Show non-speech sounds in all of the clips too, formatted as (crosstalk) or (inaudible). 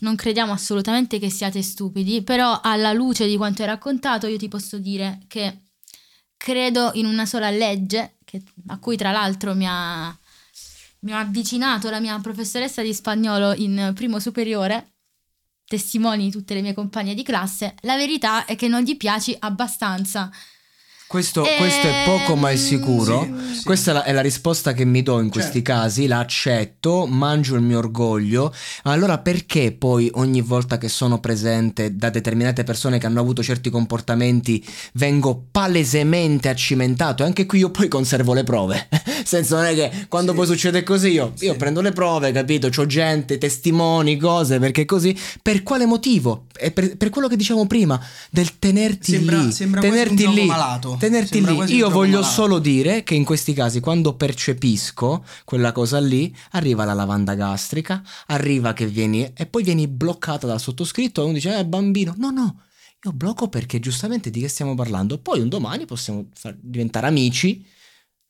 Non crediamo assolutamente che siate stupidi, però alla luce di quanto hai raccontato io ti posso dire che credo in una sola legge, che, a cui tra l'altro mi ha, mi ha avvicinato la mia professoressa di spagnolo in primo superiore, testimoni tutte le mie compagne di classe, la verità è che non gli piaci abbastanza. Questo, questo è poco ma è sicuro. Sì, sì. Questa è la, è la risposta che mi do in questi Certo. casi, la accetto, mangio il mio orgoglio. Allora perché poi ogni volta che sono presente da determinate persone che hanno avuto certi comportamenti vengo palesemente accimentato? E anche qui io poi conservo le prove. (laughs) Senza non è che quando Sì. poi succede così io, io prendo le prove, capito? C'ho gente, testimoni, cose, perché così. Per quale motivo? Per, per quello che dicevamo prima, del tenerti Sembra- lì. sembra tenerti un lì. malato. Tenerti lì. Io voglio malato. solo dire che in questi casi, quando percepisco quella cosa lì, arriva la lavanda gastrica, arriva che vieni e poi vieni bloccata dal sottoscritto e uno dice, eh bambino, no, no. Io blocco perché giustamente di che stiamo parlando? Poi un domani possiamo far- diventare amici,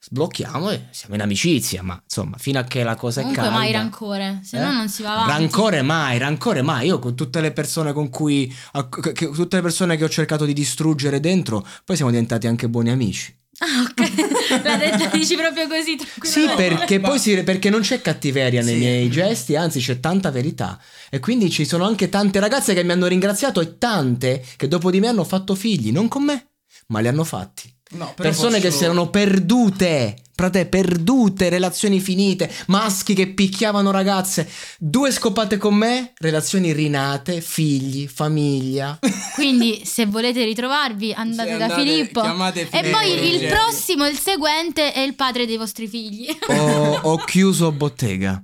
sblocchiamo e siamo in amicizia, ma insomma, fino a che la cosa è Comunque calda. mai rancore, se Eh? no non si va avanti. Rancore mai, rancore mai. Io con tutte le persone con cui. a- che- che- tutte le persone che ho cercato di distruggere dentro, poi siamo diventati anche buoni amici. Ah, ok. (laughs) la, la dici proprio così Sì, tranquillamente. perché poi si- perché non c'è cattiveria nei Sì. miei gesti, anzi c'è tanta verità. E quindi ci sono anche tante ragazze che mi hanno ringraziato e tante che dopo di me hanno fatto figli, non con me, ma li hanno fatti. No, Persone che si erano perdute, frate, perdute, relazioni finite, maschi che picchiavano ragazze, due scopate con me, relazioni rinate, figli, famiglia. (laughs) Quindi se volete ritrovarvi andate Sì, da andate, Filippo. chiamate E Filippo poi il Ruggeri. prossimo, il seguente, è il padre dei vostri figli. Ho, (laughs) ho chiuso bottega.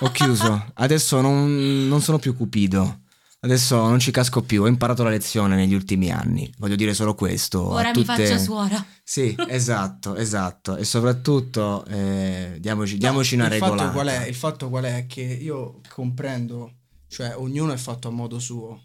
Ho chiuso. Adesso non, non sono più cupido. Adesso non ci casco più. Ho imparato la lezione negli ultimi anni. Voglio dire solo questo. a Ora mi tutte- faccio suora. Sì, (laughs) esatto, esatto. E soprattutto eh, diamoci, diamoci una il regolata. Fatto qual è, il fatto qual è? Che io comprendo, cioè ognuno è fatto a modo suo.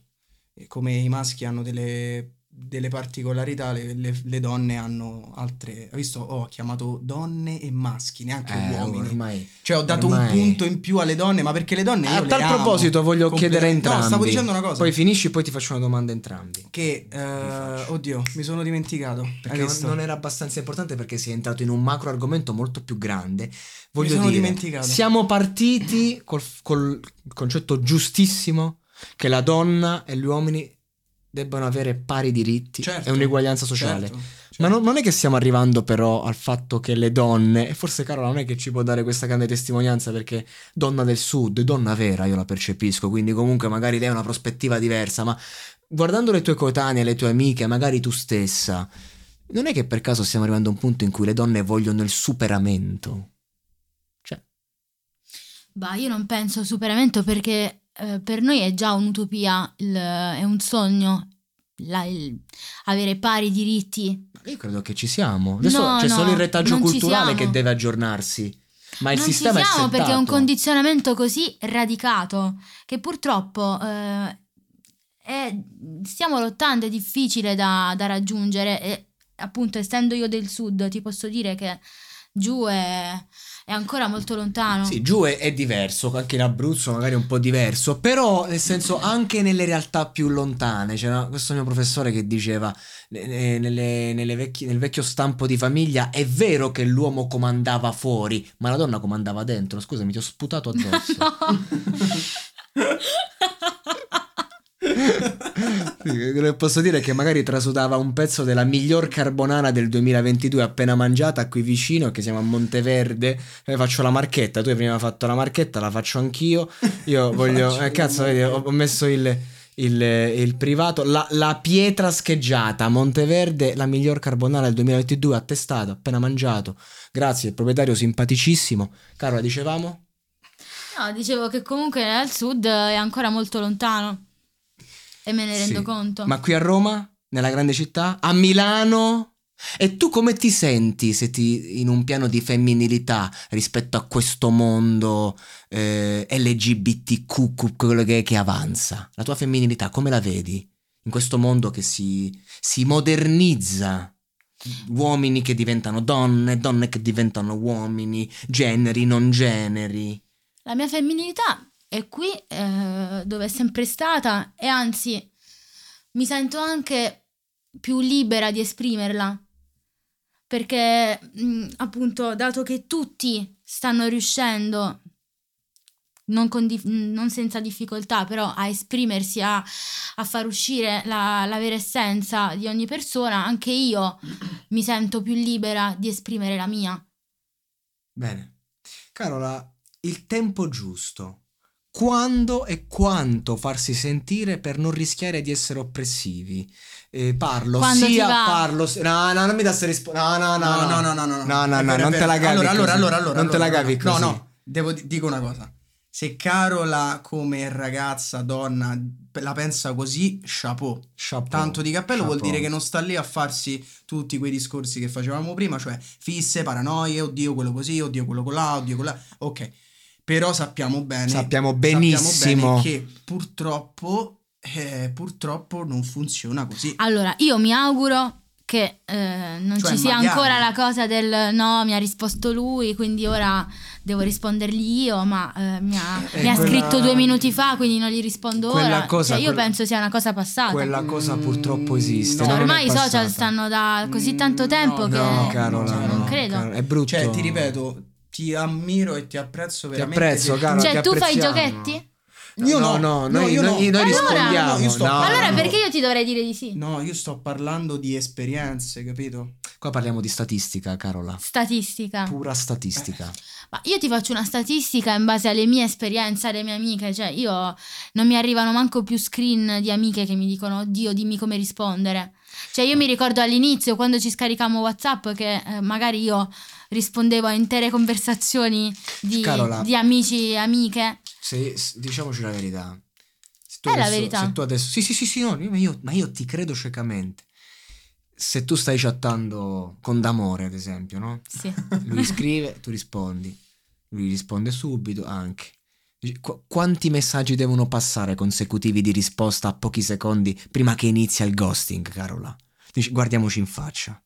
E come i maschi hanno delle, delle particolarità, le, le- le donne hanno altre. Hai visto? Ho chiamato donne e maschi, neanche Eh, uomini. ormai. Cioè ho dato un ormai- punto in più alle donne, ma perché le donne... Io A tal proposito voglio chiedere a entrambi. No, stavo dicendo una cosa. Poi finisci, poi ti faccio una domanda entrambi. che... eh, oddio, mi sono dimenticato. Perché non, era abbastanza importante perché sei entrato in un macro argomento molto più grande. Voglio sono dire, dimenticato. siamo partiti col, col concetto giustissimo che la donna e gli uomini debbano avere pari diritti Certo, e un'uguaglianza sociale. certo, Ma certo. non, non è che stiamo arrivando però al fatto che le donne, e forse Carola non è che ci può dare questa grande testimonianza perché donna del sud, donna vera, io la percepisco, quindi comunque magari lei ha una prospettiva diversa, ma guardando le tue coetanee, le tue amiche, magari tu stessa, non è che per caso stiamo arrivando a un punto in cui le donne vogliono il superamento? Cioè, Bah, io non penso al superamento perché eh, per noi è già un'utopia, il- è un sogno la- il- avere pari diritti. io credo che ci siamo. Adesso No, c'è no, solo il retaggio culturale che deve aggiornarsi. Ma il non sistema ci siamo è perché è un condizionamento così radicato che purtroppo eh, è- stiamo lottando, è difficile da, da raggiungere e appunto essendo io del sud ti posso dire che giù è, è ancora molto lontano. Sì, giù è, è diverso, anche in Abruzzo magari è un po' diverso, però nel senso anche nelle realtà più lontane, c'era questo mio professore che diceva nelle- nelle vecchi- nel vecchio stampo di famiglia è vero che l'uomo comandava fuori, ma la donna comandava dentro, scusami ti ho sputato addosso. (laughs) (laughs) Sì, quello che posso dire è che magari trasudava un pezzo della miglior carbonara del 2022 appena mangiata qui vicino, che siamo a Monteverde. Eh, faccio la marchetta. Tu hai prima fatto la marchetta, la faccio anch'io. Io (laughs) voglio. Eh, cazzo, io. vedi, ho, ho messo il, il- il privato. La, la pietra scheggiata, Monteverde, la miglior carbonara del 2022, attestato, appena mangiato. Grazie, il proprietario simpaticissimo. Carola, dicevamo? No, dicevo che comunque al sud è ancora molto lontano e me ne rendo Sì. conto. Ma qui a Roma, nella grande città, a Milano? E tu come ti senti se ti, in un piano di femminilità rispetto a questo mondo eh, LGBTQ, quello che, che avanza? La tua femminilità come la vedi? In questo mondo che si, si modernizza? Uomini che diventano donne, donne che diventano uomini, generi, non generi. La mia femminilità è qui eh, dove è sempre stata e anzi mi sento anche più libera di esprimerla perché mh, appunto dato che tutti stanno riuscendo non, dif- non senza difficoltà però a esprimersi a, a far uscire la, la vera essenza di ogni persona anche io mi sento più libera di esprimere la mia Bene. Carola, il tempo giusto. Quando e quanto farsi sentire per non rischiare di essere oppressivi? Eh, parlo Quando sia parlo No, no, non mi dà risposta. No, no, no, No, no, no, no, no, No, no, non te la cavi Allora, allora, così. allora, allora, Non te la cavi no. così. No, no, devo di- dico una cosa. Se Carola come ragazza, donna, la pensa così, chapeau. Chapeau, Tanto di cappello vuol chapeau. dire che non sta lì a farsi tutti quei discorsi che facevamo prima, cioè fisse, paranoie, oddio quello così, oddio quello là, oddio quello là. Ok. Però sappiamo bene Sappiamo benissimo. sappiamo bene che purtroppo eh, purtroppo non funziona così. Allora, io mi auguro che eh, non Cioè, ci sia magari. ancora la cosa del no, mi ha risposto lui, quindi ora devo rispondergli io, ma eh, mi ha, Eh, mi ha quella- scritto due minuti fa, quindi non gli rispondo Quella ora. cosa- Cioè, io quella- penso sia una cosa passata. Quella cosa purtroppo Mm, esiste. no, Cioè, ormai i social stanno da così tanto tempo no, che No, Carola, Cioè, no, non credo. Carola, è brutto. Cioè, ti ripeto, ti ammiro e ti apprezzo Ti veramente. apprezzo, se- Carola, Cioè, ti tu fai i giochetti? Io no, no, no, noi, io no. noi- Allora- rispondiamo. No, io sto no. parlando- Allora, perché io ti dovrei dire di sì? No, io sto parlando di esperienze, capito? Qua parliamo di statistica, Carola. Statistica. Pura statistica. Ma io ti faccio una statistica in base alle mie esperienze, alle mie amiche, cioè io non mi arrivano manco più screen di amiche che mi dicono "Oddio, dimmi come rispondere". Cioè io mi ricordo all'inizio quando ci scaricamo WhatsApp che eh, magari io rispondevo a intere conversazioni di, Carola. di amici e amiche. Se, diciamoci la verità. Se tu È la adesso- verità. Se tu adesso, sì, sì, sì, sì, no, io, ma io ti credo ciecamente. Se tu stai chattando con D'amore, ad esempio, no? Sì. Lui scrive, tu rispondi. Lui risponde subito anche. Qu- quanti messaggi devono passare consecutivi di risposta a pochi secondi prima che inizia il ghosting, Carola? Dici, guardiamoci in faccia.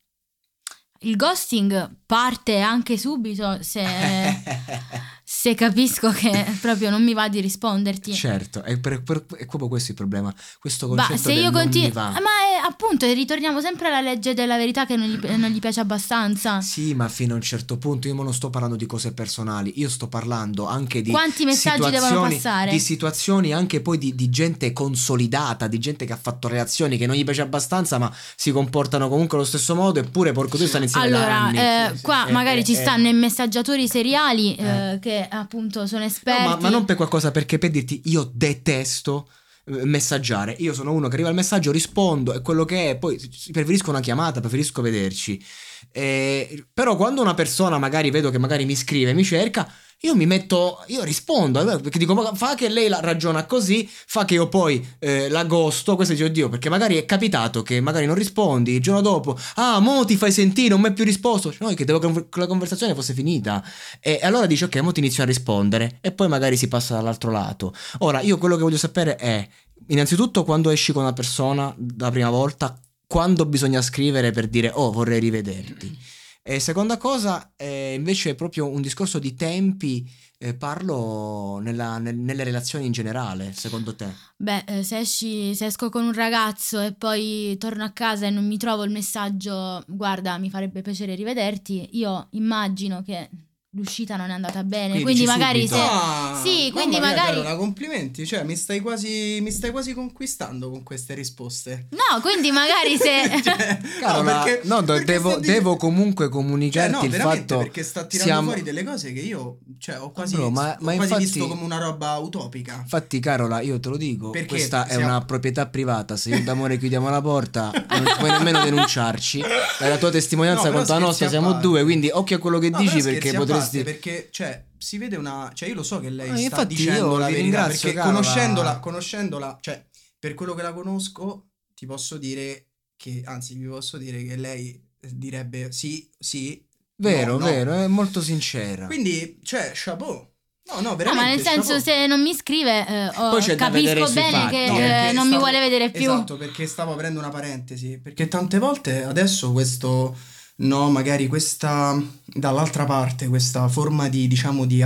Il ghosting parte anche subito se, (laughs) se capisco che proprio non mi va di risponderti. Certo, è, per- per- è proprio questo il problema. Questo Ma concetto se del io non continuo. mi va. Ma è, appunto, ritorniamo sempre alla legge della verità che non gli, non gli piace abbastanza. Sì, ma fino a un certo punto io non sto parlando di cose personali, io sto parlando anche di Quanti messaggi devono passare? Di situazioni anche poi di, di gente consolidata, di gente che ha fatto relazioni che non gli piace abbastanza, ma si comportano comunque allo stesso modo, eppure porco tu stanno insieme Allora, eh, qua sì. magari Eh, ci eh, stanno i messaggiatori seriali eh, Eh. che appunto sono No, esperti. ma, ma non per qualcosa, perché per dirti io detesto eh, messaggiare. Io sono uno che arriva il messaggio, rispondo, è quello che è, poi preferisco una chiamata, preferisco vederci. Eh, però quando una persona magari vedo che magari mi scrive, mi cerca, io mi metto, io rispondo, perché dico, ma fa che lei la ragiona così, fa che io poi eh, l'agosto, questo dice, oddio, perché magari è capitato che magari non rispondi, il giorno dopo, ah, mo ti fai sentire, non mi hai più risposto, cioè, no, che che la conversazione fosse finita, e, e allora dici, ok, mo ti inizio a rispondere, e poi magari si passa dall'altro lato. Ora, io quello che voglio sapere è, innanzitutto, quando esci con una persona la prima volta, quando bisogna scrivere per dire, oh, vorrei rivederti. E seconda cosa, eh, invece, è proprio un discorso di tempi. Eh, parlo nella, nel, nelle relazioni in generale, secondo te? Beh, eh, se, esci, se esco con un ragazzo e poi torno a casa e non mi trovo il messaggio, guarda, mi farebbe piacere rivederti, io immagino che l'uscita non è andata bene. Quindi, quindi magari subito. se. Ah, sì, quindi mia, magari. Carola, complimenti. Cioè, mi stai quasi. Mi stai quasi conquistando con queste risposte. No, quindi magari se. (laughs) cioè, (laughs) Carola, no, perché, no, perché devo, devo comunque comunicarti cioè, no, il fatto. Perché sta tirando siamo... fuori delle cose che io. Cioè, ho quasi, Bro, ma, ho ma quasi infatti, visto come una roba utopica. Infatti, Carola, io te lo dico. Perché questa siamo... è una proprietà privata. Se io d'amore chiudiamo la porta, non puoi nemmeno denunciarci. (laughs) La tua testimonianza No, quanto la nostra siamo due. Quindi occhio a quello che No, dici perché potresti. Parte, perché, cioè, si vede una. Cioè, io lo so che lei Ah, sta dicendo io la verità. ringrazio, Perché Carola. conoscendola, conoscendola, cioè, per quello che la conosco, ti posso dire che, anzi, vi posso dire che lei direbbe sì, sì. Vero, no, no. vero, è molto sincera. Quindi, cioè, chapeau. No, no, No, veramente. ma nel senso, chapeau. se non mi scrive, eh, oh, capisco bene che no, eh, perché non mi stavo- vuole vedere più. Esatto, perché stavo aprendo una parentesi. Perché tante volte adesso questo, no, magari questa, dall'altra parte, questa forma di, diciamo, di,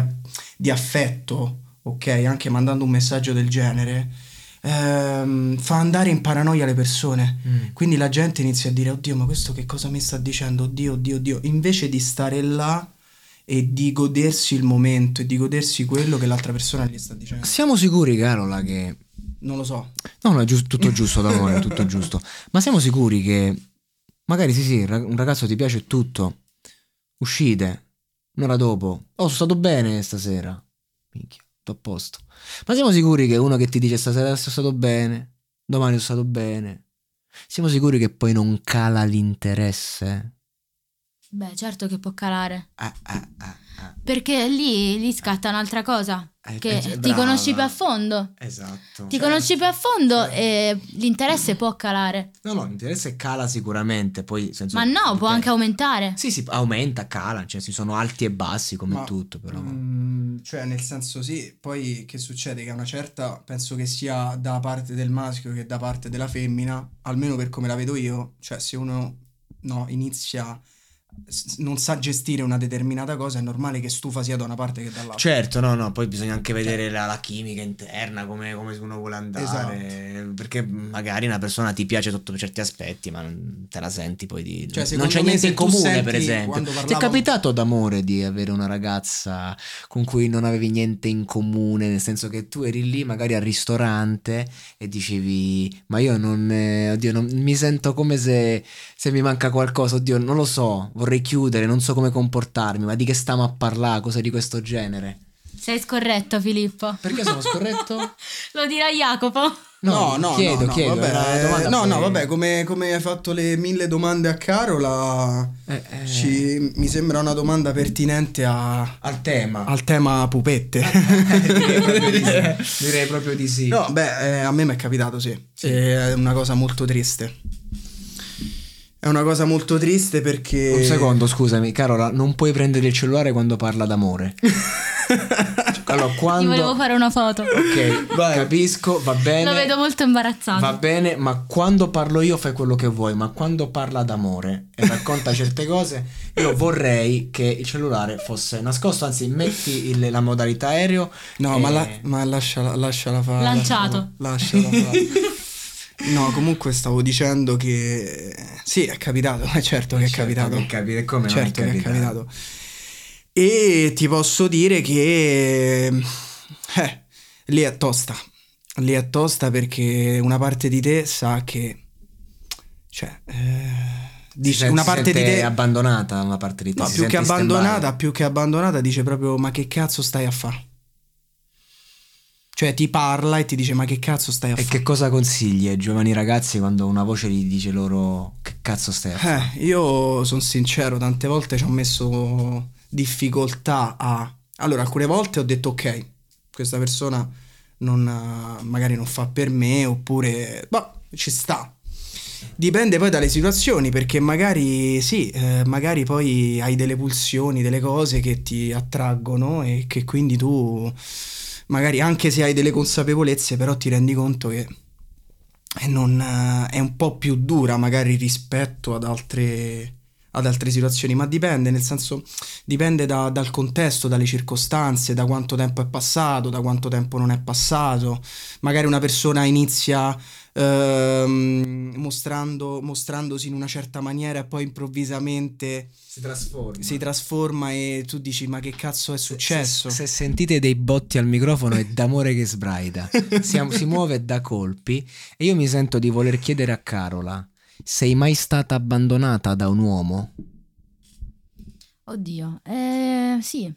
di affetto, ok, anche mandando un messaggio del genere, ehm, fa andare in paranoia le persone. Mm. Quindi la gente inizia a dire, oddio, ma questo che cosa mi sta dicendo? Oddio, oddio, oddio. Invece di stare là e di godersi il momento e di godersi quello che l'altra persona gli sta dicendo. Siamo sicuri, Carola, che. Non lo so. No, no, è giusto- tutto giusto, d'amore, tutto giusto. (laughs) Ma siamo sicuri che. Magari sì, sì, un ragazzo ti piace tutto. Uscite. Un'ora dopo. Oh, sono stato bene stasera. Minchia, tutto a posto. Ma siamo sicuri che uno che ti dice stasera sono stato bene, domani sono stato bene. Siamo sicuri che poi non cala l'interesse? Beh, certo che può calare. Ah, ah, ah, ah. Perché lì, lì scatta un'altra cosa. Eh, Che eh, ti brava. conosci più a fondo. Esatto. Ti conosci più a fondo e l'interesse può calare. No, no, l'interesse cala sicuramente, poi senso Ma no, può anche aumentare. Sì, sì, aumenta, cala, cioè ci sono alti e bassi come Ma, tutto, però. mm, cioè, nel senso sì, poi che succede? Che a una certa, penso che sia da parte del maschio che da parte della femmina, almeno per come la vedo io, cioè se uno no, inizia, non sa gestire una determinata cosa, è normale che stufa sia da una parte che dall'altra. Certo, no, no, poi bisogna anche vedere la, la chimica interna, come, come uno vuole andare, perché magari una persona ti piace sotto certi aspetti, ma non te la senti poi di... Cioè, non c'è niente in comune, senti per esempio. quando Ti è parlavo- capitato d'amore di avere una ragazza con cui non avevi niente in comune, nel senso che tu eri lì magari al ristorante e dicevi, ma io non, eh, oddio, non- mi sento come se, se mi manca qualcosa, oddio, non lo so, vorrei chiudere, non so come comportarmi, ma di che stiamo a parlare, cose di questo genere? Sei scorretto, Filippo. Perché sono scorretto? (laughs) Lo dirà Jacopo. No, no, chiedo, no, no, chiedo, vabbè, eh, no, poi- no, vabbè, come, come hai fatto le mille domande a Carola, Eh, eh, ci- mi sembra una domanda pertinente a- Al tema. al tema pupette. direi, proprio di sì. (laughs) Direi proprio di sì. No, beh, eh, a me mi è capitato, sì. È una cosa molto triste. È una cosa molto triste perché... Un secondo, scusami, Carola, non puoi prendere il cellulare quando parla d'amore. (laughs) allora, quando... volevo fare una foto. Ok, Vai. capisco, va bene. Lo vedo molto imbarazzato. Va bene, ma quando parlo io fai quello che vuoi, ma quando parla d'amore e racconta certe cose, io vorrei che il cellulare fosse nascosto, anzi metti il- la modalità aereo. No, e- ma, la- ma lasciala, lasciala fare. Lanciato. Lasciala fare. (laughs) No, comunque stavo dicendo che... Sì, è capitato, (laughs) è certo che è Certo capitato. che è capi- come certo è che è capitato. capitato. E ti posso dire che... Eh, lì è tosta. Lì è tosta perché una parte di te sa che... Cioè... eh, dice- una parte di te... abbandonata, una parte di te. No, più che abbandonata, più che abbandonata dice proprio ma che cazzo stai a fare? Cioè ti parla e ti dice ma che cazzo stai a E fare? che cosa consigli ai giovani ragazzi quando una voce gli dice loro che cazzo stai a fare? Eh, io sono sincero, tante volte ci ho messo difficoltà a Allora, alcune volte ho detto ok, questa persona non, magari non fa per me, oppure, boh, ci sta. Dipende poi dalle situazioni, perché magari sì, eh, magari poi hai delle pulsioni, delle cose che ti attraggono e che quindi tu, magari anche se hai delle consapevolezze, però ti rendi conto che non, eh, è un po' più dura magari rispetto ad altre, ad altre situazioni, ma dipende, nel senso dipende da- dal contesto, dalle circostanze, da quanto tempo è passato, da quanto tempo non è passato. Magari una persona inizia ehm, mostrando, mostrandosi in una certa maniera e poi improvvisamente Si trasforma. si trasforma e tu dici ma che cazzo è successo? Se, se sentite dei botti al microfono è d'amore che sbraida. Siamo- si muove da colpi e io mi sento di voler chiedere a Carola, sei mai stata abbandonata da un uomo? Oddio, eh, sì.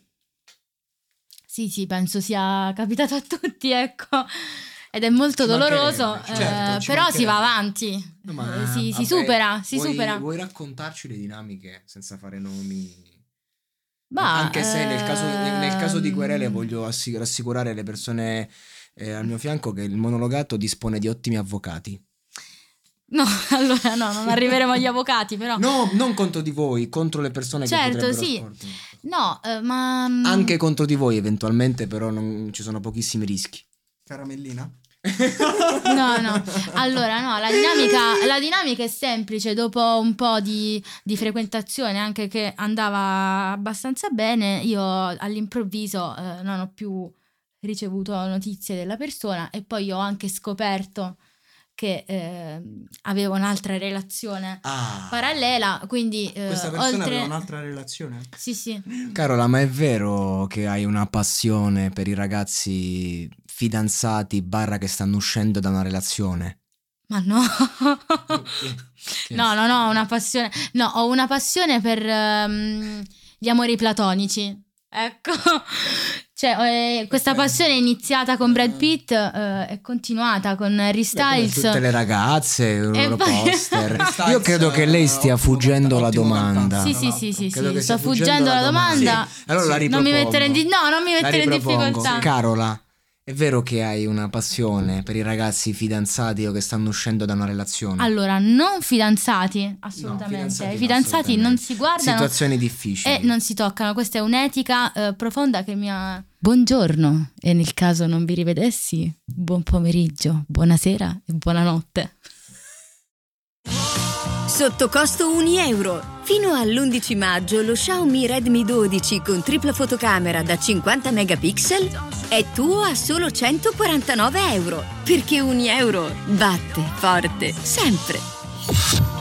Sì, sì, penso sia capitato a tutti, ecco. Ed è molto Ci doloroso, certo, eh, però si va avanti. Eh, si, si vabbè, supera, si vuoi- supera. Vuoi raccontarci le dinamiche senza fare nomi? Bah, Anche se nel caso, nel- nel caso di querele ehm, voglio assi- rassicurare le persone eh, al mio fianco che il monologato dispone di ottimi avvocati. No, (laughs) allora no, non arriveremo agli avvocati, però. No, non contro di voi, contro le persone Certo, che potrebbero sì. esporti. No, eh, ma... mm, Anche contro di voi eventualmente, però non, ci sono pochissimi rischi. Caramellina? No, no. Allora, no, la dinamica, la dinamica è semplice. Dopo un po' di, di frequentazione, anche che andava abbastanza bene, io all'improvviso eh, non ho più ricevuto notizie della persona e poi ho anche scoperto che eh, avevo un'altra relazione Ah. parallela, quindi eh, Questa persona oltre... aveva un'altra relazione? Sì, sì. Carola, ma è vero che hai una passione per i ragazzi fidanzati barra che stanno uscendo da una relazione? Ma no. (laughs) No, no, no, ho una passione. No, ho una passione per ehm, gli amori platonici. Ecco. Cioè, eh, questa passione è iniziata con Brad Pitt, eh, è continuata con Harry Come Styles. Tutte le ragazze, i loro poi- poster. Io credo che lei stia ottimo fuggendo la domanda. Sì, sì, sì, sì, sì, sto fuggendo la domanda. Sì, Allora la Non mi ripropongo. mettere in, di- no, non mi mettere in ripropongo. difficoltà. Carola, è vero che hai una passione per i ragazzi fidanzati o che stanno uscendo da una relazione? Allora, non fidanzati, assolutamente. fidanzati I no, fidanzati assolutamente. non si guardano Situazioni difficili. e non si toccano. Questa è un'etica eh, profonda che mi ha. Buongiorno, e nel caso non vi rivedessi, buon pomeriggio, buonasera e buonanotte. Sotto costo 1 euro. Fino all'11 maggio lo Xiaomi Redmi 12 con tripla fotocamera da 50 megapixel è tuo a solo 149 euro. Perché 1 euro batte forte sempre.